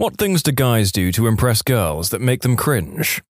What things do guys do to impress girls that make them cringe?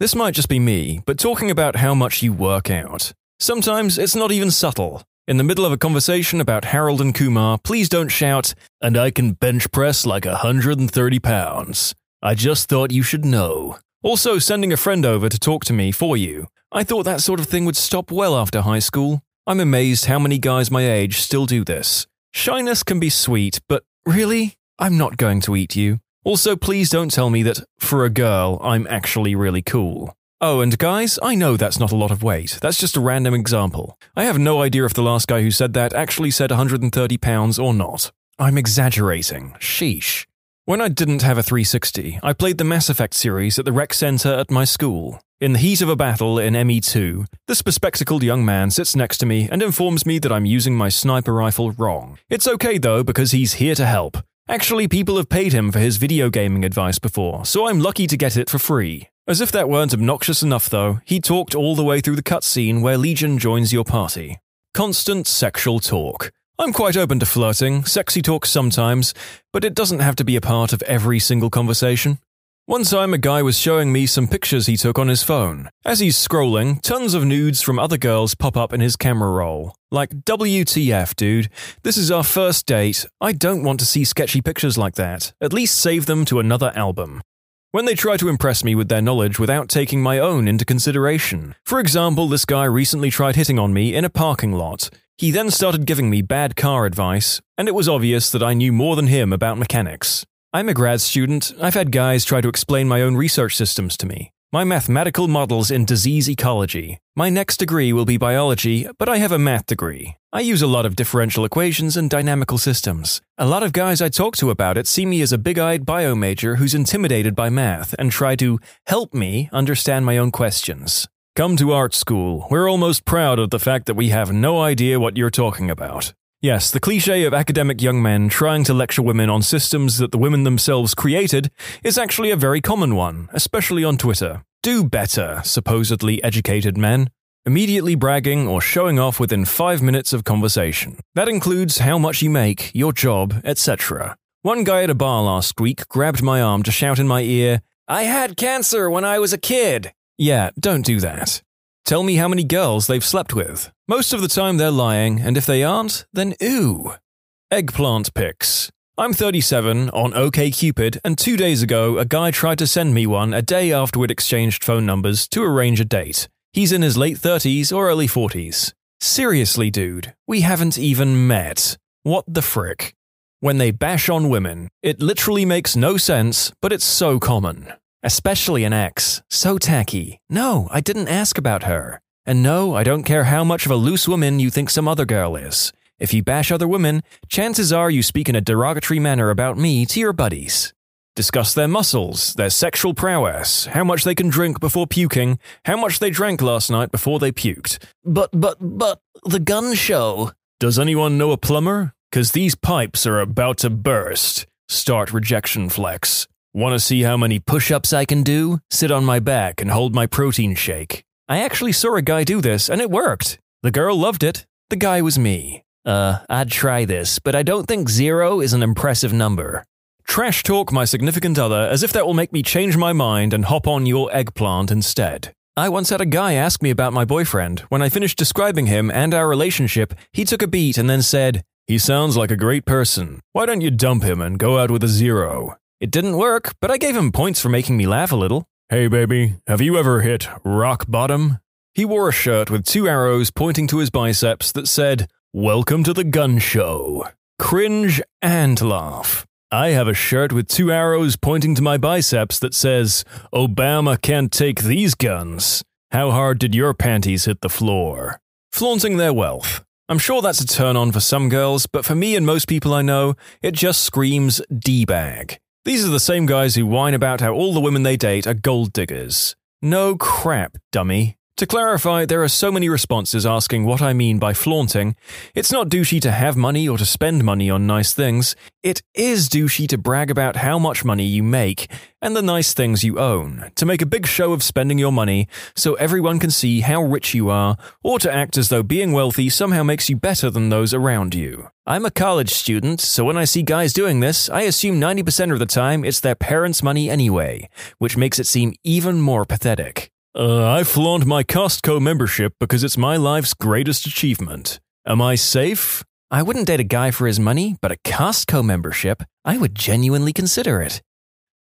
This might just be me, but talking about how much you work out. Sometimes it's not even subtle. In the middle of a conversation about Harold and Kumar, please don't shout, and I can bench press like 130 pounds. I just thought you should know. Also, sending a friend over to talk to me for you. I thought that sort of thing would stop well after high school. I'm amazed how many guys my age still do this. Shyness can be sweet, but really? I'm not going to eat you. Also, please don't tell me that, for a girl, I'm actually really cool. Oh, and guys, I know that's not a lot of weight. That's just a random example. I have no idea if the last guy who said that actually said 130 pounds or not. I'm exaggerating. Sheesh. When I didn't have a 360, I played the Mass Effect series at the rec center at my school. In the heat of a battle in ME2, this bespectacled young man sits next to me and informs me that I'm using my sniper rifle wrong. It's okay though, because he's here to help. Actually, people have paid him for his video gaming advice before, so I'm lucky to get it for free. As if that weren't obnoxious enough, though, he talked all the way through the cutscene where Legion joins your party. Constant sexual talk. I'm quite open to flirting, sexy talk sometimes, but it doesn't have to be a part of every single conversation. One time, a guy was showing me some pictures he took on his phone. As he's scrolling, tons of nudes from other girls pop up in his camera roll. Like, WTF, dude. This is our first date. I don't want to see sketchy pictures like that. At least save them to another album. When they try to impress me with their knowledge without taking my own into consideration. For example, this guy recently tried hitting on me in a parking lot. He then started giving me bad car advice, and it was obvious that I knew more than him about mechanics. I'm a grad student. I've had guys try to explain my own research systems to me. My mathematical models in disease ecology. My next degree will be biology, but I have a math degree. I use a lot of differential equations and dynamical systems. A lot of guys I talk to about it see me as a big eyed bio major who's intimidated by math and try to help me understand my own questions. Come to art school. We're almost proud of the fact that we have no idea what you're talking about. Yes, the cliche of academic young men trying to lecture women on systems that the women themselves created is actually a very common one, especially on Twitter. Do better, supposedly educated men. Immediately bragging or showing off within five minutes of conversation. That includes how much you make, your job, etc. One guy at a bar last week grabbed my arm to shout in my ear, I had cancer when I was a kid. Yeah, don't do that. Tell me how many girls they've slept with. Most of the time they're lying, and if they aren't, then ooh. Eggplant pics. I'm 37 on OKCupid, and two days ago, a guy tried to send me one a day after we'd exchanged phone numbers to arrange a date. He's in his late 30s or early 40s. Seriously, dude, we haven't even met. What the frick? When they bash on women, it literally makes no sense, but it's so common. Especially an ex. So tacky. No, I didn't ask about her. And no, I don't care how much of a loose woman you think some other girl is. If you bash other women, chances are you speak in a derogatory manner about me to your buddies. Discuss their muscles, their sexual prowess, how much they can drink before puking, how much they drank last night before they puked. But, but, but, the gun show. Does anyone know a plumber? Cause these pipes are about to burst. Start rejection flex. Want to see how many push ups I can do? Sit on my back and hold my protein shake. I actually saw a guy do this and it worked. The girl loved it. The guy was me. Uh, I'd try this, but I don't think zero is an impressive number. Trash talk my significant other as if that will make me change my mind and hop on your eggplant instead. I once had a guy ask me about my boyfriend. When I finished describing him and our relationship, he took a beat and then said, He sounds like a great person. Why don't you dump him and go out with a zero? It didn't work, but I gave him points for making me laugh a little. Hey, baby, have you ever hit rock bottom? He wore a shirt with two arrows pointing to his biceps that said, Welcome to the gun show. Cringe and laugh. I have a shirt with two arrows pointing to my biceps that says, Obama can't take these guns. How hard did your panties hit the floor? Flaunting their wealth. I'm sure that's a turn on for some girls, but for me and most people I know, it just screams D bag. These are the same guys who whine about how all the women they date are gold diggers. No crap, dummy. To clarify, there are so many responses asking what I mean by flaunting. It's not douchey to have money or to spend money on nice things. It is douchey to brag about how much money you make and the nice things you own, to make a big show of spending your money so everyone can see how rich you are, or to act as though being wealthy somehow makes you better than those around you. I'm a college student, so when I see guys doing this, I assume 90% of the time it's their parents' money anyway, which makes it seem even more pathetic. Uh, I flaunt my Costco membership because it's my life's greatest achievement. Am I safe? I wouldn't date a guy for his money, but a Costco membership, I would genuinely consider it.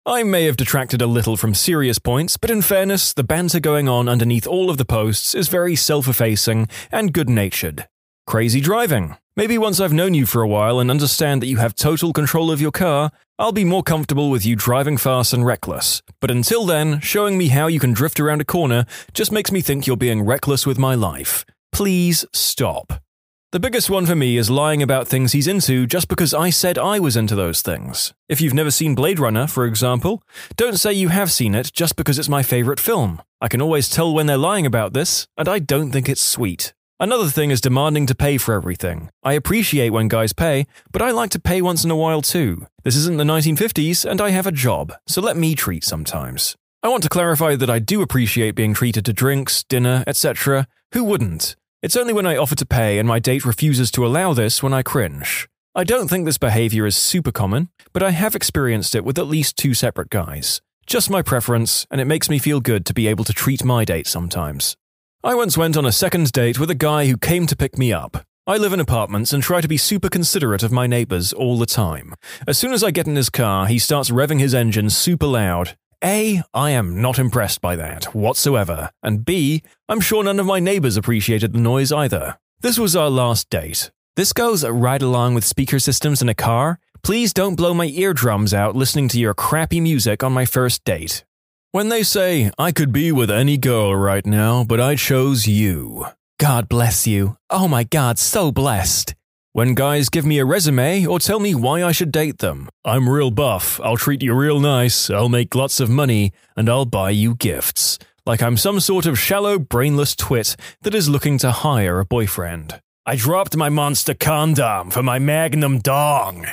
I may have detracted a little from serious points, but in fairness, the banter going on underneath all of the posts is very self effacing and good natured. Crazy driving. Maybe once I've known you for a while and understand that you have total control of your car, I'll be more comfortable with you driving fast and reckless. But until then, showing me how you can drift around a corner just makes me think you're being reckless with my life. Please stop. The biggest one for me is lying about things he's into just because I said I was into those things. If you've never seen Blade Runner, for example, don't say you have seen it just because it's my favorite film. I can always tell when they're lying about this, and I don't think it's sweet. Another thing is demanding to pay for everything. I appreciate when guys pay, but I like to pay once in a while too. This isn't the 1950s, and I have a job, so let me treat sometimes. I want to clarify that I do appreciate being treated to drinks, dinner, etc. Who wouldn't? It's only when I offer to pay and my date refuses to allow this when I cringe. I don't think this behavior is super common, but I have experienced it with at least two separate guys. Just my preference, and it makes me feel good to be able to treat my date sometimes. I once went on a second date with a guy who came to pick me up. I live in apartments and try to be super considerate of my neighbors all the time. As soon as I get in his car, he starts revving his engine super loud. A, I am not impressed by that whatsoever, and B, I'm sure none of my neighbors appreciated the noise either. This was our last date. This goes right along with speaker systems in a car. Please don't blow my eardrums out listening to your crappy music on my first date. When they say, I could be with any girl right now, but I chose you. God bless you. Oh my god, so blessed. When guys give me a resume or tell me why I should date them, I'm real buff, I'll treat you real nice, I'll make lots of money, and I'll buy you gifts. Like I'm some sort of shallow, brainless twit that is looking to hire a boyfriend. I dropped my monster condom for my magnum dong.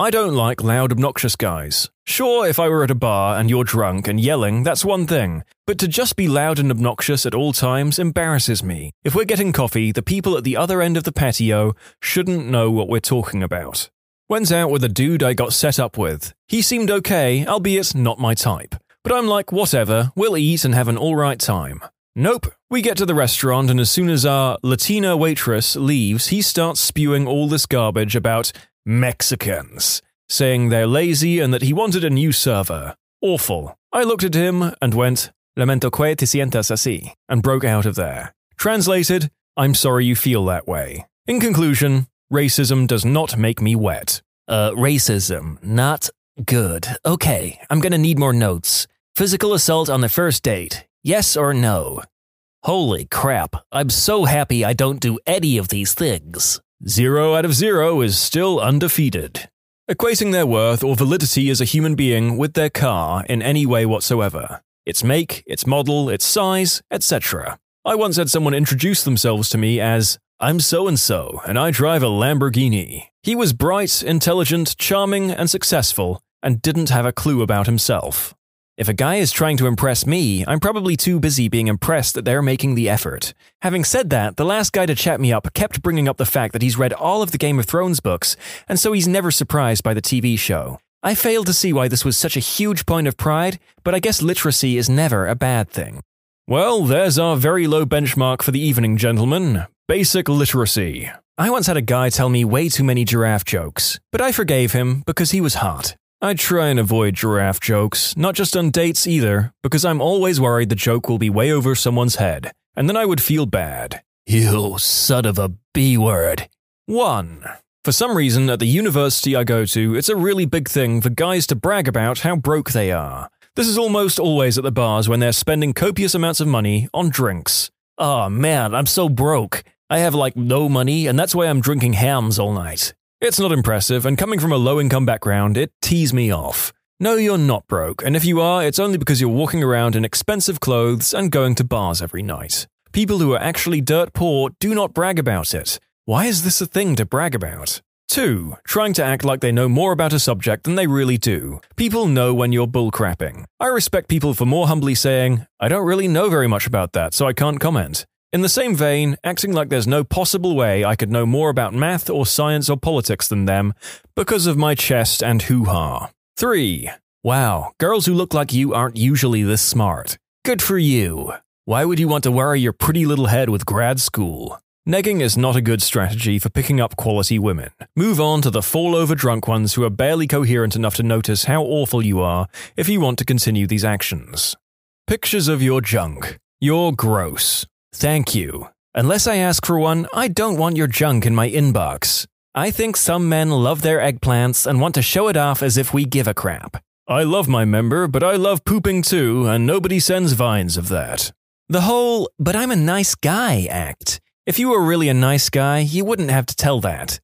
I don't like loud, obnoxious guys. Sure, if I were at a bar and you're drunk and yelling, that's one thing, but to just be loud and obnoxious at all times embarrasses me. If we're getting coffee, the people at the other end of the patio shouldn't know what we're talking about. Went out with a dude I got set up with. He seemed okay, albeit not my type. But I'm like, whatever, we'll eat and have an alright time. Nope. We get to the restaurant, and as soon as our Latina waitress leaves, he starts spewing all this garbage about Mexicans, saying they're lazy and that he wanted a new server. Awful. I looked at him and went, Lamento que te sientas así, and broke out of there. Translated, I'm sorry you feel that way. In conclusion, racism does not make me wet. Uh, racism, not good. Okay, I'm gonna need more notes. Physical assault on the first date, yes or no? Holy crap, I'm so happy I don't do any of these things. Zero out of zero is still undefeated. Equating their worth or validity as a human being with their car in any way whatsoever. Its make, its model, its size, etc. I once had someone introduce themselves to me as, I'm so and so, and I drive a Lamborghini. He was bright, intelligent, charming, and successful, and didn't have a clue about himself. If a guy is trying to impress me, I'm probably too busy being impressed that they're making the effort. Having said that, the last guy to chat me up kept bringing up the fact that he's read all of the Game of Thrones books, and so he's never surprised by the TV show. I failed to see why this was such a huge point of pride, but I guess literacy is never a bad thing. Well, there's our very low benchmark for the evening, gentlemen. Basic literacy. I once had a guy tell me way too many giraffe jokes, but I forgave him because he was hot. I try and avoid giraffe jokes, not just on dates either, because I'm always worried the joke will be way over someone's head, and then I would feel bad. You son of a B word. 1. For some reason, at the university I go to, it's a really big thing for guys to brag about how broke they are. This is almost always at the bars when they're spending copious amounts of money on drinks. Oh man, I'm so broke. I have like no money, and that's why I'm drinking hams all night. It's not impressive, and coming from a low income background, it tees me off. No, you're not broke, and if you are, it's only because you're walking around in expensive clothes and going to bars every night. People who are actually dirt poor do not brag about it. Why is this a thing to brag about? 2. Trying to act like they know more about a subject than they really do. People know when you're bullcrapping. I respect people for more humbly saying, I don't really know very much about that, so I can't comment. In the same vein, acting like there's no possible way I could know more about math or science or politics than them because of my chest and hoo ha. 3. Wow, girls who look like you aren't usually this smart. Good for you. Why would you want to worry your pretty little head with grad school? Negging is not a good strategy for picking up quality women. Move on to the fall over drunk ones who are barely coherent enough to notice how awful you are if you want to continue these actions. Pictures of your junk. You're gross. Thank you. Unless I ask for one, I don't want your junk in my inbox. I think some men love their eggplants and want to show it off as if we give a crap. I love my member, but I love pooping too, and nobody sends vines of that. The whole, but I'm a nice guy act if you were really a nice guy, you wouldn't have to tell that.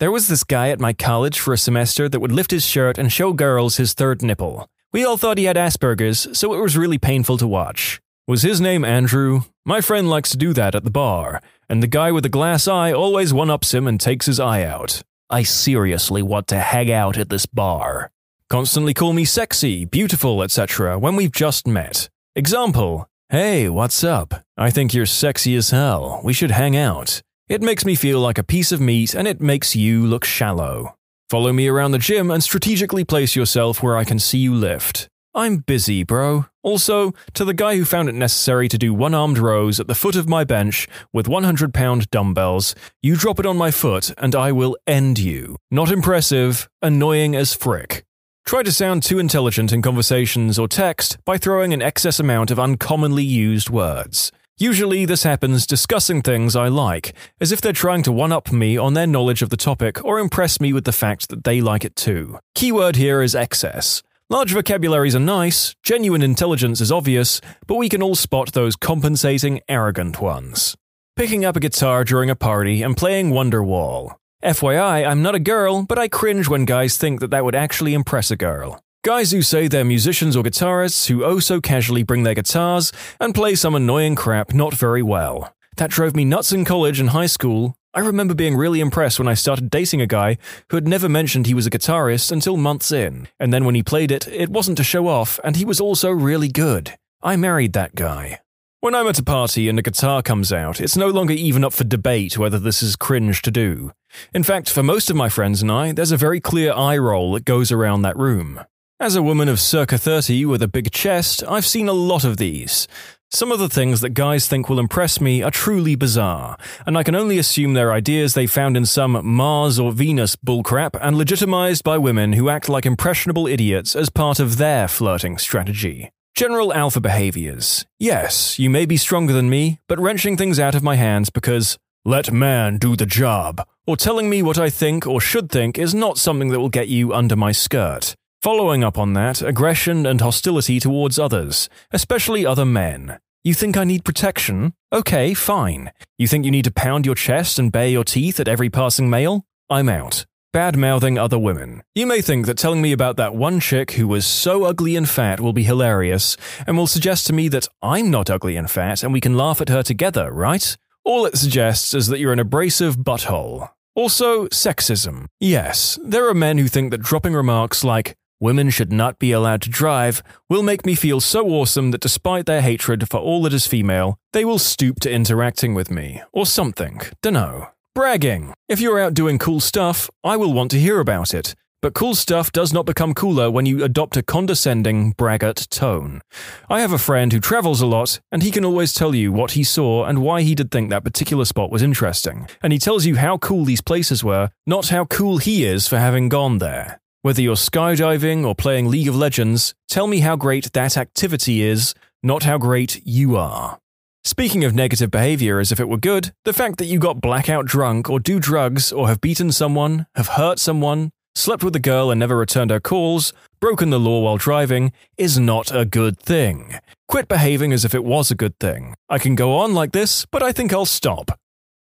There was this guy at my college for a semester that would lift his shirt and show girls his third nipple. We all thought he had Asperger's, so it was really painful to watch. Was his name Andrew? My friend likes to do that at the bar, and the guy with the glass eye always one ups him and takes his eye out. I seriously want to hang out at this bar. Constantly call me sexy, beautiful, etc. when we've just met. Example Hey, what's up? I think you're sexy as hell. We should hang out. It makes me feel like a piece of meat and it makes you look shallow. Follow me around the gym and strategically place yourself where I can see you lift. I'm busy, bro. Also, to the guy who found it necessary to do one armed rows at the foot of my bench with 100 pound dumbbells, you drop it on my foot and I will end you. Not impressive, annoying as frick. Try to sound too intelligent in conversations or text by throwing an excess amount of uncommonly used words. Usually, this happens discussing things I like, as if they're trying to one up me on their knowledge of the topic or impress me with the fact that they like it too. Keyword here is excess. Large vocabularies are nice, genuine intelligence is obvious, but we can all spot those compensating, arrogant ones. Picking up a guitar during a party and playing Wonderwall. FYI, I'm not a girl, but I cringe when guys think that that would actually impress a girl. Guys who say they're musicians or guitarists who oh so casually bring their guitars and play some annoying crap not very well. That drove me nuts in college and high school. I remember being really impressed when I started dating a guy who had never mentioned he was a guitarist until months in, and then when he played it, it wasn't to show off, and he was also really good. I married that guy. When I'm at a party and a guitar comes out, it's no longer even up for debate whether this is cringe to do. In fact, for most of my friends and I, there's a very clear eye roll that goes around that room. As a woman of circa 30 with a big chest, I've seen a lot of these. Some of the things that guys think will impress me are truly bizarre, and I can only assume they're ideas they found in some Mars or Venus bullcrap and legitimized by women who act like impressionable idiots as part of their flirting strategy. General alpha behaviors. Yes, you may be stronger than me, but wrenching things out of my hands because let man do the job, or telling me what I think or should think is not something that will get you under my skirt. Following up on that, aggression and hostility towards others, especially other men. You think I need protection? Okay, fine. You think you need to pound your chest and bare your teeth at every passing male? I'm out bad mouthing other women. You may think that telling me about that one chick who was so ugly and fat will be hilarious, and will suggest to me that I'm not ugly and fat and we can laugh at her together, right? All it suggests is that you're an abrasive butthole. Also, sexism. Yes, there are men who think that dropping remarks like, women should not be allowed to drive, will make me feel so awesome that despite their hatred for all that is female, they will stoop to interacting with me, or something. Dunno. Bragging. If you're out doing cool stuff, I will want to hear about it. But cool stuff does not become cooler when you adopt a condescending, braggart tone. I have a friend who travels a lot, and he can always tell you what he saw and why he did think that particular spot was interesting. And he tells you how cool these places were, not how cool he is for having gone there. Whether you're skydiving or playing League of Legends, tell me how great that activity is, not how great you are. Speaking of negative behavior as if it were good, the fact that you got blackout drunk or do drugs or have beaten someone, have hurt someone, slept with a girl and never returned her calls, broken the law while driving, is not a good thing. Quit behaving as if it was a good thing. I can go on like this, but I think I'll stop.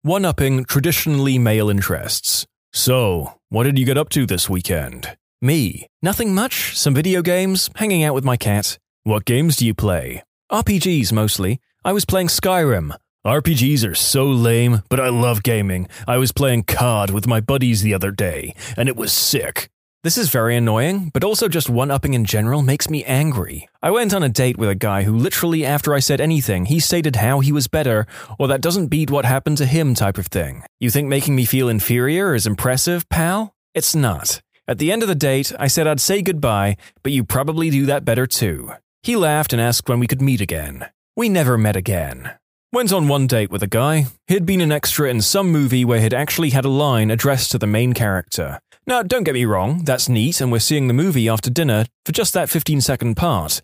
One upping traditionally male interests. So, what did you get up to this weekend? Me. Nothing much, some video games, hanging out with my cat. What games do you play? RPGs mostly. I was playing Skyrim. RPGs are so lame, but I love gaming. I was playing COD with my buddies the other day, and it was sick. This is very annoying, but also just one upping in general makes me angry. I went on a date with a guy who literally, after I said anything, he stated how he was better, or that doesn't beat what happened to him type of thing. You think making me feel inferior is impressive, pal? It's not. At the end of the date, I said I'd say goodbye, but you probably do that better too. He laughed and asked when we could meet again. We never met again. Went on one date with a guy. He'd been an extra in some movie where he'd actually had a line addressed to the main character. Now, don't get me wrong, that's neat, and we're seeing the movie after dinner for just that 15 second part.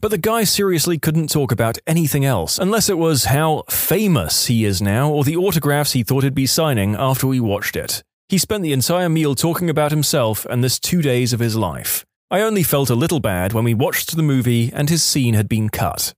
But the guy seriously couldn't talk about anything else, unless it was how famous he is now or the autographs he thought he'd be signing after we watched it. He spent the entire meal talking about himself and this two days of his life. I only felt a little bad when we watched the movie and his scene had been cut.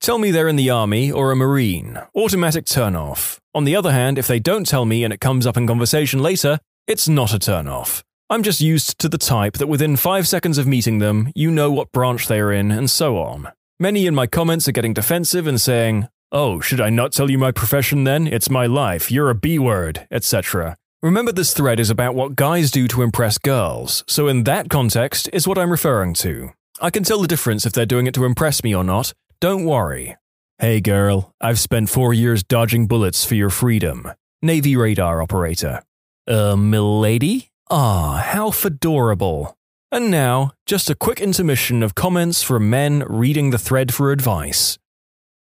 Tell me they're in the army or a marine. Automatic turn off. On the other hand, if they don't tell me and it comes up in conversation later, it's not a turn off. I'm just used to the type that within five seconds of meeting them, you know what branch they are in, and so on. Many in my comments are getting defensive and saying, Oh, should I not tell you my profession then? It's my life, you're a B word, etc. Remember, this thread is about what guys do to impress girls, so in that context is what I'm referring to. I can tell the difference if they're doing it to impress me or not, don't worry. Hey girl, I've spent four years dodging bullets for your freedom. Navy radar operator. Uh, milady? Ah, how fedorable. And now, just a quick intermission of comments from men reading the thread for advice.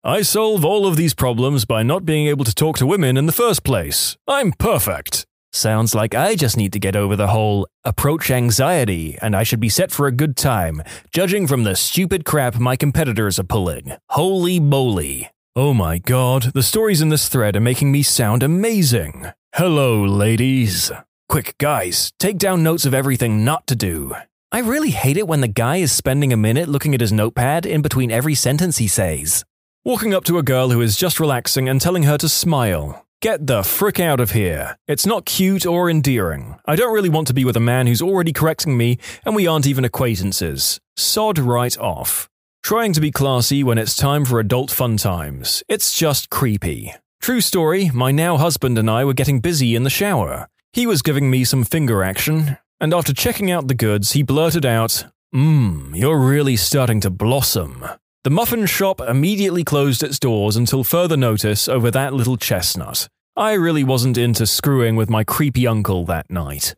I solve all of these problems by not being able to talk to women in the first place. I'm perfect. Sounds like I just need to get over the whole approach anxiety and I should be set for a good time, judging from the stupid crap my competitors are pulling. Holy moly. Oh my god, the stories in this thread are making me sound amazing. Hello, ladies. Quick, guys, take down notes of everything not to do. I really hate it when the guy is spending a minute looking at his notepad in between every sentence he says. Walking up to a girl who is just relaxing and telling her to smile. Get the frick out of here. It's not cute or endearing. I don't really want to be with a man who's already correcting me and we aren't even acquaintances. Sod right off. Trying to be classy when it's time for adult fun times. It's just creepy. True story, my now husband and I were getting busy in the shower. He was giving me some finger action, and after checking out the goods, he blurted out, Mmm, you're really starting to blossom. The muffin shop immediately closed its doors until further notice over that little chestnut. I really wasn't into screwing with my creepy uncle that night.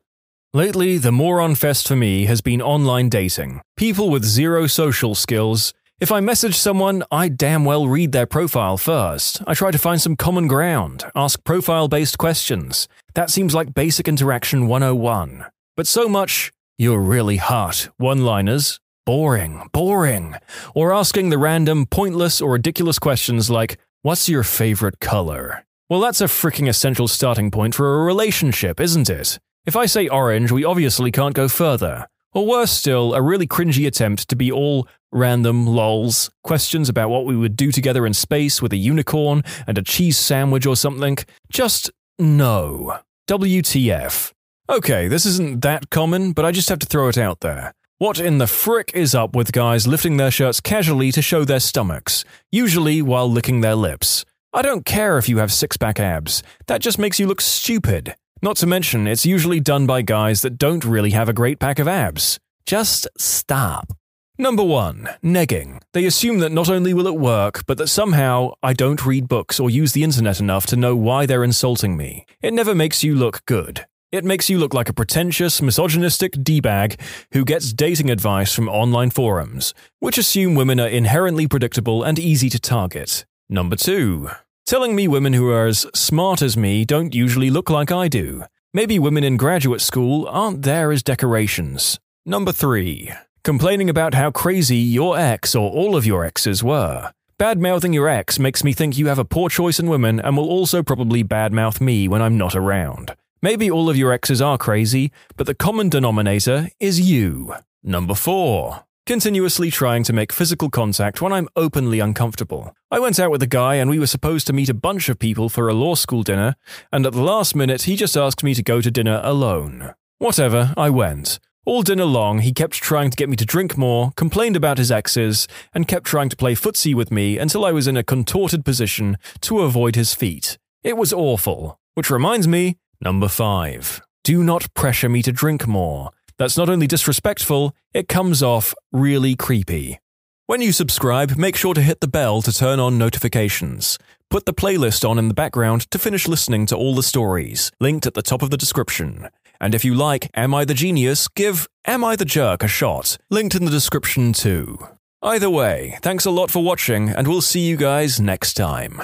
Lately, the moron fest for me has been online dating. People with zero social skills. If I message someone, I damn well read their profile first. I try to find some common ground, ask profile based questions. That seems like basic interaction 101. But so much, you're really hot, one liners, Boring, boring. Or asking the random, pointless, or ridiculous questions like, What's your favorite color? Well, that's a freaking essential starting point for a relationship, isn't it? If I say orange, we obviously can't go further. Or worse still, a really cringy attempt to be all random lols, questions about what we would do together in space with a unicorn and a cheese sandwich or something. Just no. WTF. Okay, this isn't that common, but I just have to throw it out there. What in the frick is up with guys lifting their shirts casually to show their stomachs, usually while licking their lips? I don't care if you have six pack abs, that just makes you look stupid. Not to mention, it's usually done by guys that don't really have a great pack of abs. Just stop. Number 1. Negging. They assume that not only will it work, but that somehow I don't read books or use the internet enough to know why they're insulting me. It never makes you look good. It makes you look like a pretentious, misogynistic D-bag who gets dating advice from online forums, which assume women are inherently predictable and easy to target. Number 2. Telling me women who are as smart as me don't usually look like I do. Maybe women in graduate school aren't there as decorations. Number 3. Complaining about how crazy your ex or all of your exes were. Bad mouthing your ex makes me think you have a poor choice in women and will also probably badmouth me when I'm not around. Maybe all of your exes are crazy, but the common denominator is you. Number 4. Continuously trying to make physical contact when I'm openly uncomfortable. I went out with a guy and we were supposed to meet a bunch of people for a law school dinner, and at the last minute he just asked me to go to dinner alone. Whatever, I went. All dinner long, he kept trying to get me to drink more, complained about his exes, and kept trying to play footsie with me until I was in a contorted position to avoid his feet. It was awful. Which reminds me, number five. Do not pressure me to drink more. That's not only disrespectful, it comes off really creepy. When you subscribe, make sure to hit the bell to turn on notifications. Put the playlist on in the background to finish listening to all the stories, linked at the top of the description. And if you like Am I the Genius, give Am I the Jerk a shot, linked in the description too. Either way, thanks a lot for watching, and we'll see you guys next time.